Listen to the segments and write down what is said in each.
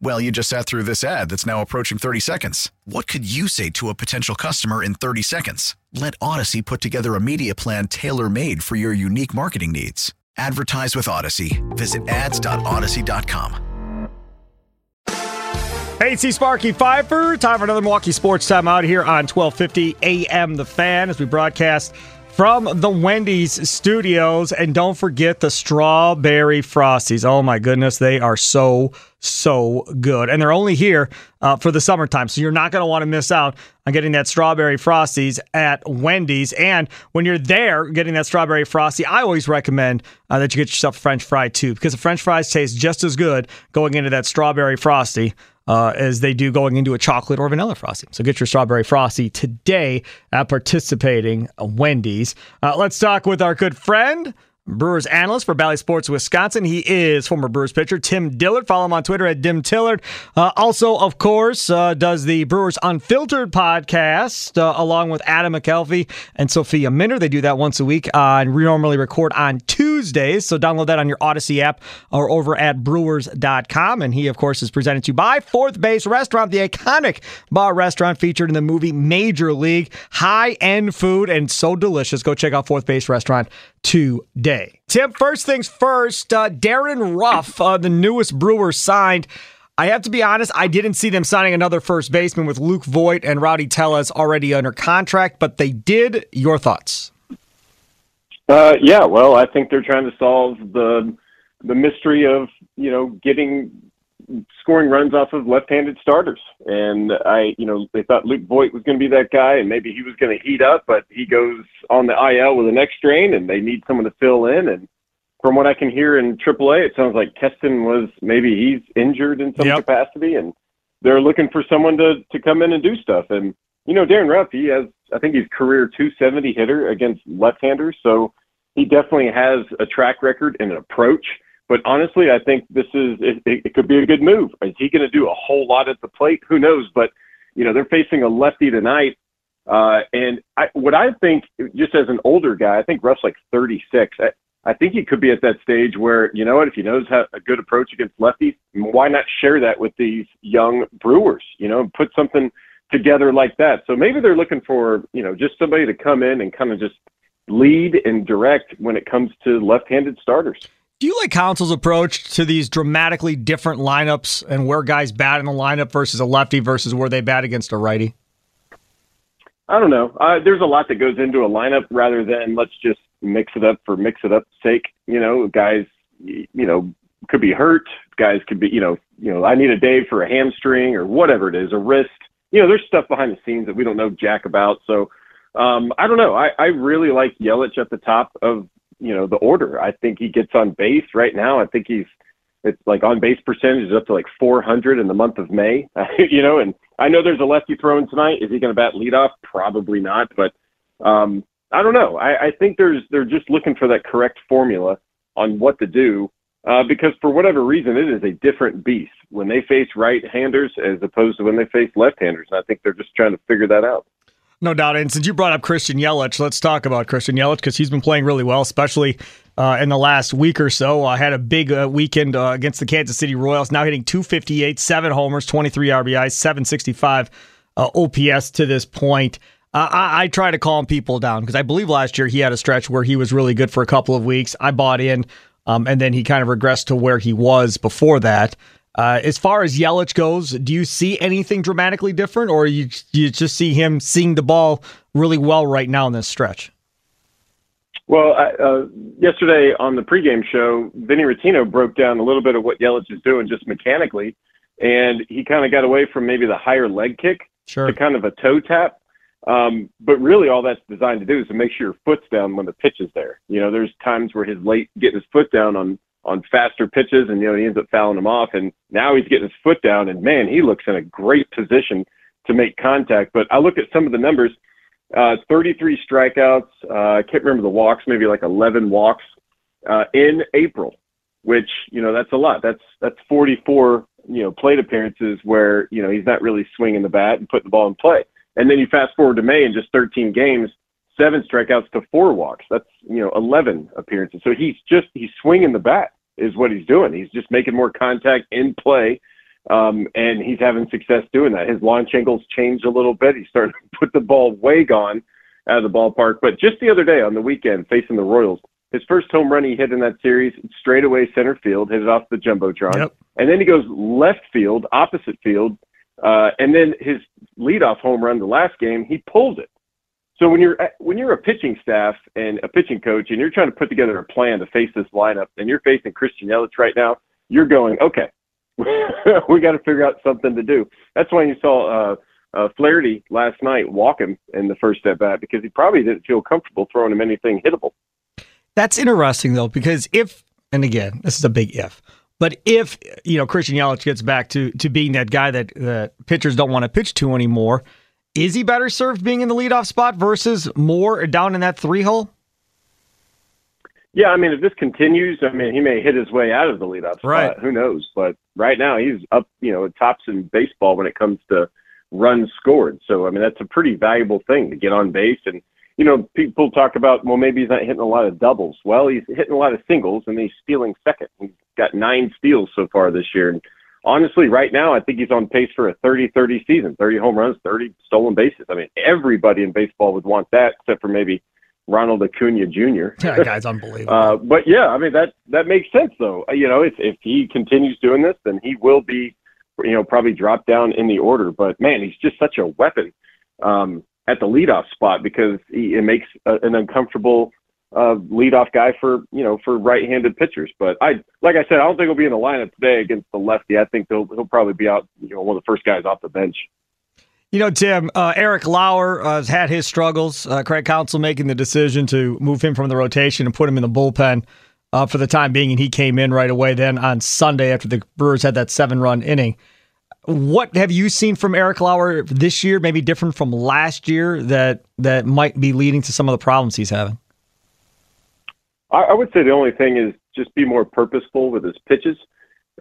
Well, you just sat through this ad that's now approaching 30 seconds. What could you say to a potential customer in 30 seconds? Let Audacy put together a media plan tailor made for your unique marketing needs. Advertise with Audacy. Visit ads.audacy.com. Hey, it's Sparky Fifer. Time for another Milwaukee Sports Time out here on 1250 AM The Fan as we broadcast from the Wendy's studios. And don't forget the strawberry frosties. Oh my goodness, they are so, so good. And they're only here uh, for the summertime. So you're not going to want to miss out on getting that strawberry frosties at Wendy's. And when you're there getting that strawberry frosty, I always recommend uh, that you get yourself a French fry too, because the French fries taste just as good going into that strawberry frosty uh, as they do going into a chocolate or vanilla frosting. So get your strawberry frosty today at participating Wendy's. Uh, let's talk with our good friend. Brewers analyst for Bally Sports Wisconsin. He is former Brewers pitcher Tim Dillard. Follow him on Twitter at Dim Tillard. Uh, also, of course, uh, does the Brewers Unfiltered podcast uh, along with Adam McCalvy and Sophia Minnaert. They do that once a week uh, and we normally record on Tuesdays. So download that on your Audacy app or over at brewers.com. And he, of course, is presented to you by Fourth Base Restaurant, the iconic bar restaurant featured in the movie Major League. High end food and so delicious. Go check out Fourth Base Restaurant today. Tim, first things first, uh, Darin Ruf, uh, the newest Brewer signed. I have to be honest, I didn't see them signing another first baseman with Luke Voit and Rowdy Tellez already under contract, but they did. Your thoughts? Uh, yeah, well, I think they're trying to solve the the mystery of you know getting scoring runs off of left-handed starters. And I, you know, they thought Luke Voit was going to be that guy, and maybe he was going to heat up, but he goes on the IL with a neck strain, and they need someone to fill in. And from what I can hear in AAA, it sounds like Keston was maybe he's injured in some yep. capacity, and they're looking for someone to to come in and do stuff. And you know, Darin Ruf, he has, I think he's career 270 hitter against left-handers, so he definitely has a track record and an approach but honestly, I think this is it, it could be a good move. Is he going to do a whole lot at the plate? Who knows? But you know, they're facing a lefty tonight. Uh, and I, what I think, just as an older guy, I think Ruf's like 36. I, I think he could be at that stage where, you know what, if he knows how a good approach against lefties, why not share that with these young brewers, you know, put something together like that. So maybe they're looking for, you know, just somebody to come in and kind of just lead and direct when it comes to left-handed starters. Do you like Counsell's approach to these dramatically different lineups and where guys bat in the lineup versus a lefty versus where they bat against a righty? I don't know. Uh, there's a lot that goes into a lineup rather than let's just mix it up for mix it up sake. You know, guys, you know, could be hurt. Guys could be, you know, you know, I need a day for a hamstring or whatever it is, a wrist. You know, there's stuff behind the scenes that we don't know jack about. So um, I don't know. I, I really like Yelich at the top of you know the order. I think he gets on base right now. I think he's it's like on base percentage is up to like 400 in the month of May. you know, and I know there's a lefty throwing tonight. Is he going to bat leadoff? Probably not. But um, I don't know. I, I think there's they're just looking for that correct formula on what to do. Uh, because for whatever reason, it is a different beast when they face right-handers as opposed to when they face left-handers. And I think they're just trying to figure that out. No doubt. And since you brought up Christian Yelich, let's talk about Christian Yelich because he's been playing really well, especially uh, in the last week or so. I uh, had a big uh, weekend uh, against the Kansas City Royals, now hitting 258, seven homers, 23 RBIs, 765 uh, OPS to this point. Uh, I, I, try to calm people down because I believe last year he had a stretch where he was really good for a couple of weeks. I bought in, um, and then he kind of regressed to where he was before that. Uh, as far as Yelich goes, do you see anything dramatically different, or you you just see him seeing the ball really well right now in this stretch? Well, uh, yesterday on the pregame show, Vinny Rottino broke down a little bit of what Yelich is doing just mechanically, and he kind of got away from maybe the higher leg kick sure. to kind of a toe tap. Um, but really, all that's designed to do is to make sure your foot's down when the pitch is there. You know, there's times where he's late getting his foot down on on faster pitches, and you know he ends up fouling them off. And now he's getting his foot down, and man, he looks in a great position to make contact. But I look at some of the numbers: uh, 33 strikeouts. Uh, I can't remember the walks, maybe like 11 walks uh, in April, which you know that's a lot. That's that's 44 you know plate appearances where you know he's not really swinging the bat and putting the ball in play. And then you fast forward to May and just 13 games, seven strikeouts to four walks. That's you know 11 appearances. So he's just he's swinging the bat is what he's doing. He's just making more contact in play, um, and he's having success doing that. His launch angles changed a little bit. He's starting to put the ball way gone out of the ballpark. But just the other day on the weekend, facing the Royals, his first home run he hit in that series, straight away center field, hit it off the jumbotron, Yep. and then he goes left field, opposite field, uh, and then his leadoff home run the last game, he pulls it. So when you're when you're a pitching staff and a pitching coach, and you're trying to put together a plan to face this lineup, and you're facing Christian Yelich right now, you're going, okay, we got to figure out something to do. That's why you saw uh, uh, Flaherty last night walk him in the first at bat because he probably didn't feel comfortable throwing him anything hittable. That's interesting though, because if and again, this is a big if, but if you know Christian Yelich gets back to to being that guy that that pitchers don't want to pitch to anymore, is he better served being in the leadoff spot versus more down in that three hole? Yeah, I mean, if this continues, I mean, he may hit his way out of the leadoff spot. Right. Who knows? But right now, he's up, you know, tops in baseball when it comes to runs scored. So, I mean, that's a pretty valuable thing to get on base. And, you know, people talk about, well, maybe he's not hitting a lot of doubles. Well, he's hitting a lot of singles and he's stealing second. He's got nine steals so far this year. And honestly, right now, I think he's on pace for a 30 30 season 30 home runs, 30 stolen bases. I mean, everybody in baseball would want that, except for maybe Ronald Acuna Jr. Yeah, that guy's unbelievable. Uh, but yeah, I mean that that makes sense though. Uh, You know, if if he continues doing this, then he will be, you know, probably drop down in the order. But man, he's just such a weapon um, at the leadoff spot because he, it makes a, an uncomfortable uh, leadoff guy for you know for right-handed pitchers. But I, like I said, I don't think he'll be in the lineup today against the lefty. I think he'll he'll probably be out, you know, one of the first guys off the bench. You know, Tim, uh, Eric Lauer uh, has had his struggles. Uh, Craig Counsell making the decision to move him from the rotation and put him in the bullpen uh, for the time being, and he came in right away then on Sunday after the Brewers had that seven run inning. What have you seen from Eric Lauer this year, maybe different from last year, that that might be leading to some of the problems he's having? I, I would say the only thing is just be more purposeful with his pitches,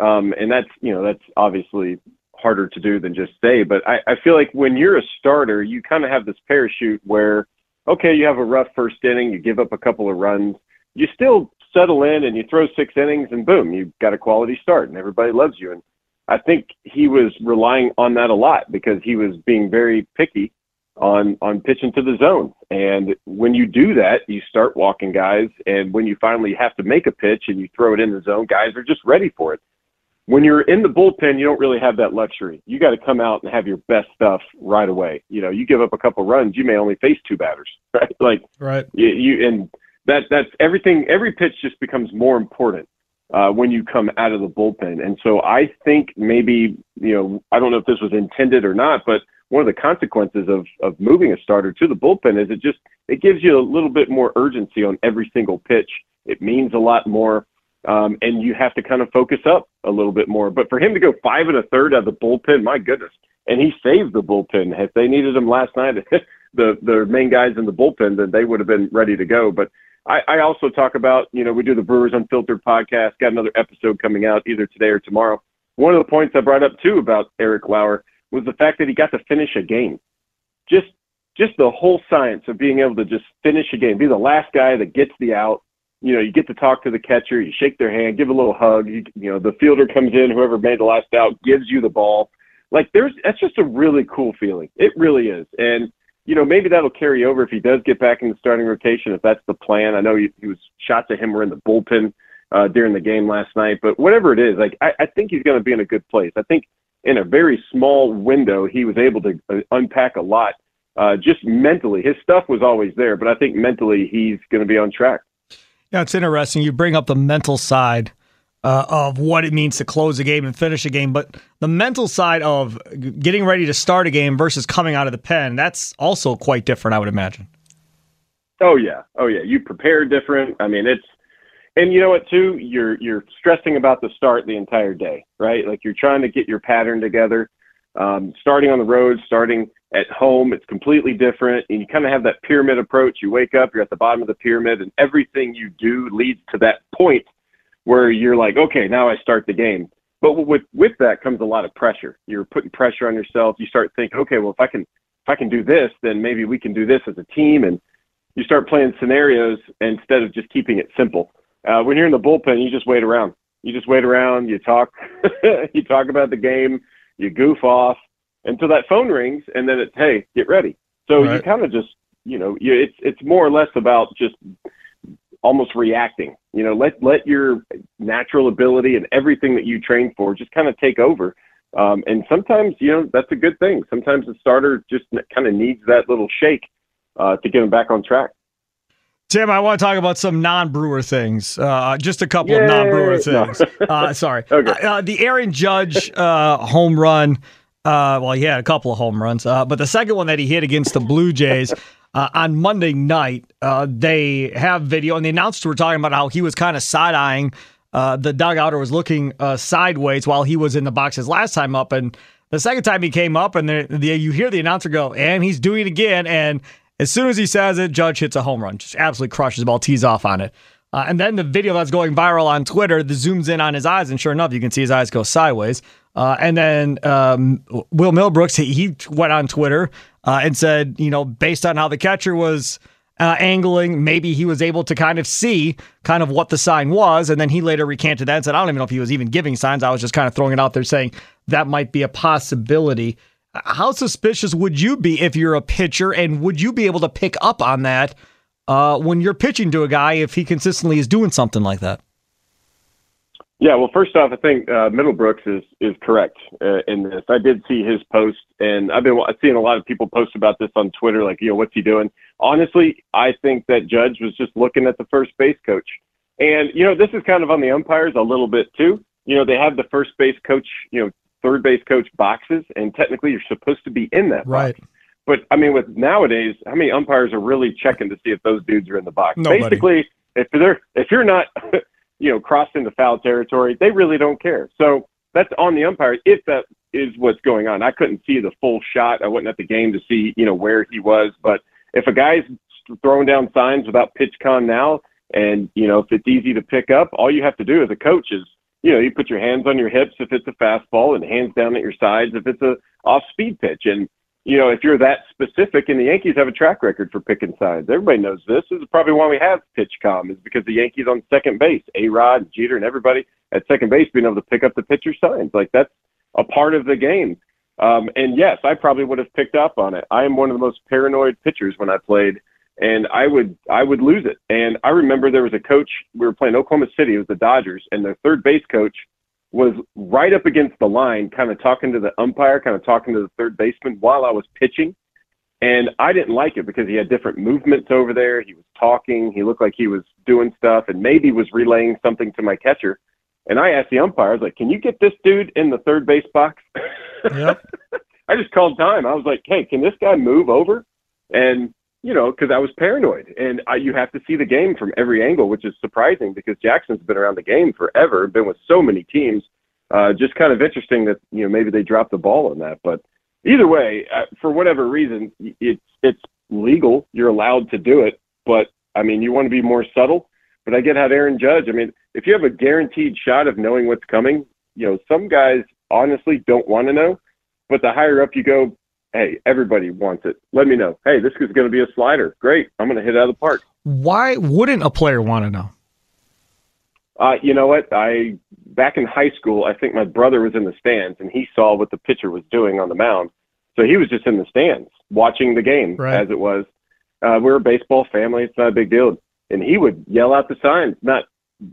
um, and that's you know that's obviously harder to do than just say. But I, I feel like when you're a starter, you kind of have this parachute where, okay, you have a rough first inning, you give up a couple of runs, you still settle in and you throw six innings, and boom, you've got a quality start, and everybody loves you. And I think he was relying on that a lot because he was being very picky on on pitching to the zone. And when you do that, you start walking guys. And when you finally have to make a pitch and you throw it in the zone, guys are just ready for it. When you're in the bullpen, you don't really have that luxury. You got to come out and have your best stuff right away. You know, you give up a couple runs, you may only face two batters, right? Like Right. you, you and that that's everything. Every pitch just becomes more important uh, when you come out of the bullpen. And so I think maybe you know I don't know if this was intended or not, but one of the consequences of of moving a starter to the bullpen is it just it gives you a little bit more urgency on every single pitch. It means a lot more. Um, and you have to kind of focus up a little bit more. But for him to go five and a third out of the bullpen, my goodness, and he saved the bullpen. If they needed him last night, the the main guys in the bullpen, then they would have been ready to go. But I, I also talk about, you know, we do the Brewers Unfiltered podcast. Got another episode coming out either today or tomorrow. One of the points I brought up too about Eric Lauer was the fact that he got to finish a game. Just just the whole science of being able to just finish a game, be the last guy that gets the out. You know, you get to talk to the catcher, you shake their hand, give a little hug. You, you know, the fielder comes in, whoever made the last out gives you the ball. Like there's that's just a really cool feeling. It really is. And you know, maybe that'll carry over if he does get back in the starting rotation, if that's the plan. I know he, he was shots at him were in the bullpen uh, during the game last night, but whatever it is, like I, I think he's going to be in a good place. I think in a very small window, he was able to uh, unpack a lot. uh, just mentally, his stuff was always there, but I think mentally he's going to be on track. Yeah, it's interesting. You bring up the mental side uh, of what it means to close a game and finish a game, but the mental side of getting ready to start a game versus coming out of the pen, that's also quite different, I would imagine. Oh yeah, oh yeah. You prepare different. I mean, it's and you know what too. You're you're stressing about the start the entire day, right? Like you're trying to get your pattern together. Um, starting on the road, starting at home, it's completely different. And you kind of have that pyramid approach. You wake up, you're at the bottom of the pyramid, and everything you do leads to that point where you're like, okay, now I start the game. But with with that comes a lot of pressure. You're putting pressure on yourself. You start thinking, okay, well, if I can if I can do this, then maybe we can do this as a team. And you start playing scenarios instead of just keeping it simple. Uh, when you're in the bullpen, you just wait around. You just wait around. You talk. you talk about the game. You goof off until that phone rings, and then it's hey, get ready. So right. you kind of just you know you, it's it's more or less about just almost reacting. You know, let let your natural ability and everything that you train for just kind of take over. Um, and sometimes, you know, that's a good thing. Sometimes the starter just kind of needs that little shake uh, to get him back on track. Tim, I want to talk about some non-Brewer things. Uh, just a couple Yay! of non-Brewer things. No. uh, sorry. Okay. Uh, the Aaron Judge uh, home run. Uh, well, he had a couple of home runs, uh, but the second one that he hit against the Blue Jays on Monday night, they have video, and the announcers were talking about how he was kind of side eyeing the dugout or was looking sideways while he was in the boxes last time up, and the second time he came up, and the, the, you hear the announcer go, and he's doing it again, and as soon as he says it, Judge hits a home run, just absolutely crushes the ball, tees off on it. Uh, and then the video that's going viral on Twitter, the zooms in on his eyes, and sure enough, you can see his eyes go sideways. Uh, and then um, Will Middlebrooks, he, he, went on Twitter uh, and said, you know, based on how the catcher was uh, angling, maybe he was able to kind of see kind of what the sign was. And then he later recanted that and said, I don't even know if he was even giving signs. I was just kind of throwing it out there saying that might be a possibility. How suspicious would you be if you're a pitcher, and would you be able to pick up on that uh, when you're pitching to a guy if he consistently is doing something like that? Yeah, well, first off, I think uh, Middlebrooks is is correct uh, in this. I did see his post, and I've been seeing a lot of people post about this on Twitter, like, you know, what's he doing? Honestly, I think that Judge was just looking at the first base coach, and you know, this is kind of on the umpires a little bit too. You know, they have the first base coach, you know, third base coach boxes, and technically you're supposed to be in that right. box. But I mean, with nowadays, how many umpires are really checking to see if those dudes are in the box? Nobody. Basically, if they're if you're not, you know, crossing the foul territory, they really don't care. So that's on the umpires if that is what's going on. I couldn't see the full shot. I wasn't at the game to see, you know, where he was. But if a guy's throwing down signs without PitchCom now, and you know, if it's easy to pick up, all you have to do as a coach is you know, you put your hands on your hips if it's a fastball and hands down at your sides if it's a off speed pitch. And, you know, if you're that specific, and the Yankees have a track record for picking sides. Everybody knows this. This is probably why we have PitchCom, is because the Yankees on second base, A Rod, Jeter, and everybody at second base being able to pick up the pitcher signs. Like that's a part of the game. Um, and yes, I probably would have picked up on it. I am one of the most paranoid pitchers when I played and I would I would lose it. And I remember there was a coach we were playing Oklahoma City, it was the Dodgers, and their third base coach was right up against the line, kind of talking to the umpire, kind of talking to the third baseman while I was pitching. And I didn't like it because he had different movements over there. He was talking. He looked like he was doing stuff and maybe was relaying something to my catcher. And I asked the umpire, I was like, can you get this dude in the third base box? Yep. I just called time. I was like, hey, can this guy move over? And you know, because I was paranoid, and I, you have to see the game from every angle, which is surprising because Jackson's been around the game forever, been with so many teams. Uh, just kind of interesting that you know maybe they dropped the ball on that, but either way, uh, for whatever reason, it's it's legal. You're allowed to do it, but I mean, you want to be more subtle. But I get how Aaron Judge. I mean, if you have a guaranteed shot of knowing what's coming, you know, some guys honestly don't want to know. But the higher up you go, hey, everybody wants it. Let me know. Hey, this is going to be a slider. Great. I'm going to hit out of the park. Why wouldn't a player want to know? Uh, you know what? I back in high school, I think my brother was in the stands and he saw what the pitcher was doing on the mound. So he was just in the stands watching the game right. as it was. Uh, we're a baseball family. It's not a big deal. And he would yell out the signs, not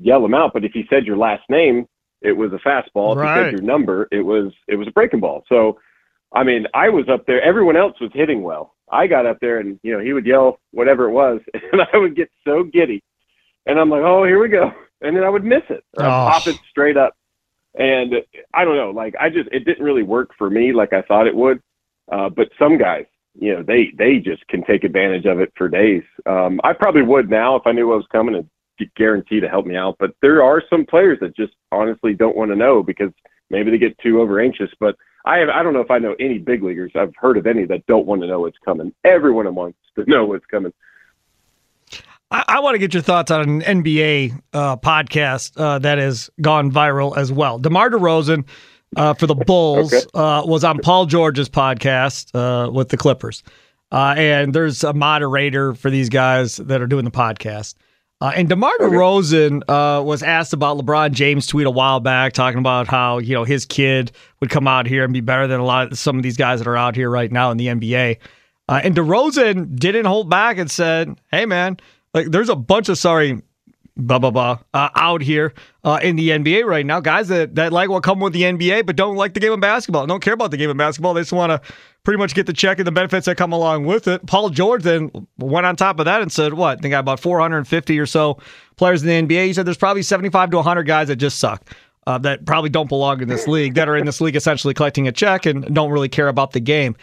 yell them out, but if he said your last name, it was a fastball. If right. he said your number, it was it was a breaking ball. So I mean, I was up there. Everyone else was hitting well, I got up there and you know he would yell whatever it was, and I would get so giddy, and I'm like, oh, here we go, and then I would miss it. Or I'd pop it straight up, and I don't know, like I just it didn't really work for me like I thought it would, uh, but some guys, you know, they they just can take advantage of it for days. Um, I probably would now if I knew what was coming and guarantee to help me out, but there are some players that just honestly don't want to know because maybe they get too over anxious, but I have, I don't know if I know any big leaguers. I've heard of any that don't want to know what's coming. Everyone wants to know what's coming. I, I want to get your thoughts on an NBA uh, podcast uh, that has gone viral as well. DeMar DeRozan uh, for the Bulls okay. Uh, was on Paul George's podcast uh, with the Clippers. Uh, and there's a moderator for these guys that are doing the podcast. Uh, and DeMar DeRozan uh, was asked about LeBron James' tweet a while back, talking about how you know his kid would come out here and be better than a lot of some of these guys that are out here right now in the NBA. Uh, and DeRozan didn't hold back and said, "Hey, man, like there's a bunch of sorry blah blah blah uh, out here uh, in the NBA right now. Guys that that like what come with the NBA, but don't like the game of basketball. Don't care about the game of basketball. They just want to pretty much get the check and the benefits that come along with it. Paul George then went on top of that and said, "What? They got about 450 or so players in the NBA." He said, "There's probably 75 to 100 guys that just suck." Uh, that probably don't belong in this league, that are in this league essentially collecting a check and don't really care about the game.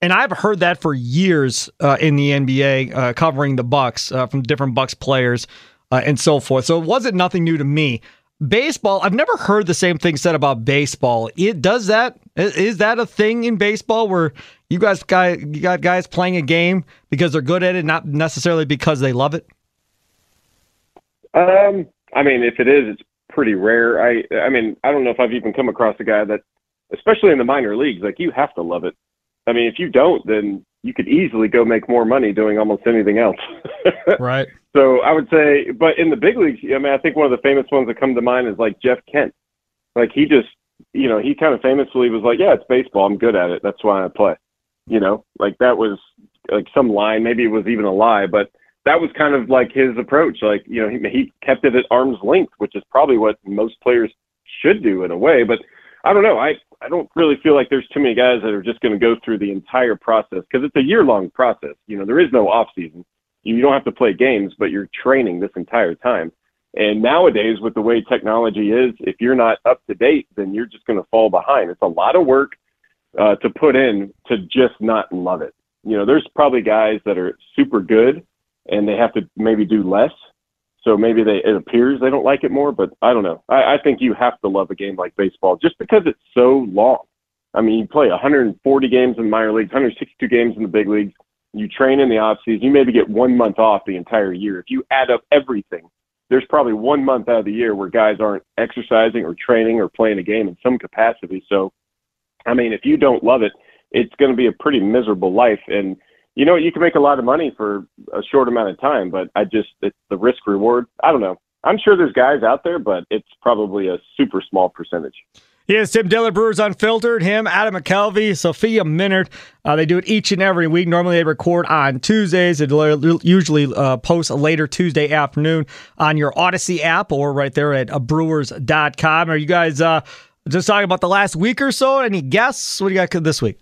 And I've heard that for years uh, in the NBA, uh, covering the Bucks uh, from different Bucks players uh, and so forth. So it wasn't nothing new to me. Baseball, I've never heard the same thing said about baseball. It does that. Is that a thing in baseball where you guys guy you got guys playing a game because they're good at it, not necessarily because they love it? Um, I mean, if it is, it's pretty rare. I I mean, I don't know if I've even come across a guy that, especially in the minor leagues, like you have to love it. I mean, if you don't, then you could easily go make more money doing almost anything else. right. So I would say, but in the big leagues, I mean, I think one of the famous ones that come to mind is like Jeff Kent. Like he just, you know, he kind of famously was like, "Yeah, it's baseball. I'm good at it. That's why I play." You know, like that was like some line. Maybe it was even a lie, but that was kind of like his approach. Like, you know, he, he kept it at arm's length, which is probably what most players should do in a way. But I don't know. I I don't really feel like there's too many guys that are just going to go through the entire process because it's a year long process. You know, there is no off season. You don't have to play games, but you're training this entire time. And nowadays, with the way technology is, if you're not up to date, then you're just going to fall behind. It's a lot of work uh, to put in to just not love it. You know, there's probably guys that are super good and they have to maybe do less so maybe they it appears they don't like it more, but I don't know. I, I think you have to love a game like baseball just because it's so long. I mean, you play 140 games in minor leagues, 162 games in the big leagues. You train in the off season. You maybe get one month off the entire year. If you add up everything, there's probably one month out of the year where guys aren't exercising or training or playing a game in some capacity. So, I mean, if you don't love it, it's going to be a pretty miserable life. And you know, you can make a lot of money for a short amount of time, but I just it's the risk reward. I don't know. I'm sure there's guys out there, but it's probably a super small percentage. Yes, Tim Dillard, Brewers Unfiltered. Him, Adam McCalvy, Sophia Minnaert. Uh, they do it each and every week. Normally, they record on Tuesdays. They usually uh, post later Tuesday afternoon on your Audacy app or right there at uh, brewers.com. Are you guys uh, just talking about the last week or so? Any guests? What do you got this week?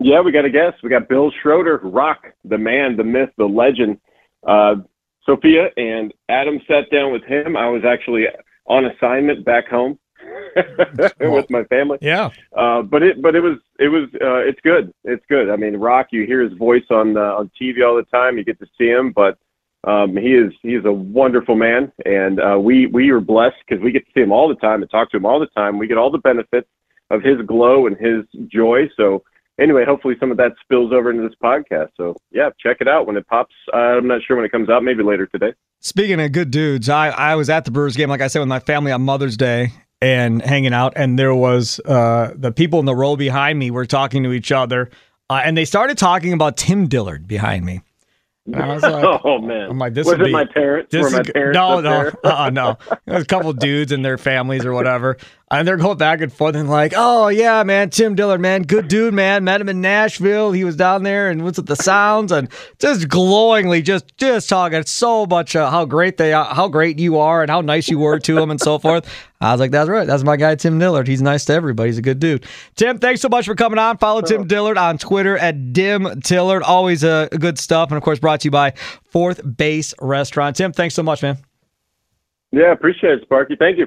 Yeah, we got a guest. We got Bill Schroeder, Rock, the man, the myth, the legend. Uh, Sophia and Adam sat down with him. I was actually on assignment back home with my family. Yeah. Uh, but it, but it was, it was, uh, it's good. It's good. I mean, Rock, you hear his voice on uh, on TV all the time. You get to see him, but um, he is he is a wonderful man, and uh, we we are blessed because we get to see him all the time and talk to him all the time. We get all the benefits of his glow and his joy. So anyway, hopefully some of that spills over into this podcast. So yeah, check it out when it pops. Uh, I'm not sure when it comes out. Maybe later today. Speaking of good dudes, I I was at the Brewers game, like I said, with my family on Mother's Day and hanging out, and there was uh, the people in the row behind me were talking to each other, uh, and they started talking about Tim Dillard behind me. And I was like, "Oh man!" I'm like, "This was it be, my parents? This Were my parents no, no, uh, no. There's a couple dudes and their families or whatever." And they're going back and forth and like, oh yeah, man, Tim Dillard, man, good dude, man. Met him in Nashville. He was down there and what's with the sounds and just glowingly, just just talking so much uh, how great they are, how great you are, and how nice you were to him and so forth. I was like, that's right. That's my guy, Tim Dillard. He's nice to everybody. He's a good dude. Tim, thanks so much for coming on. Follow Tim Dillard on Twitter at Dim Tillard. Always uh, good stuff. And of course, brought to you by Fourth Base Restaurant. Tim, thanks so much, man. Yeah, appreciate it, Sparky. Thank you.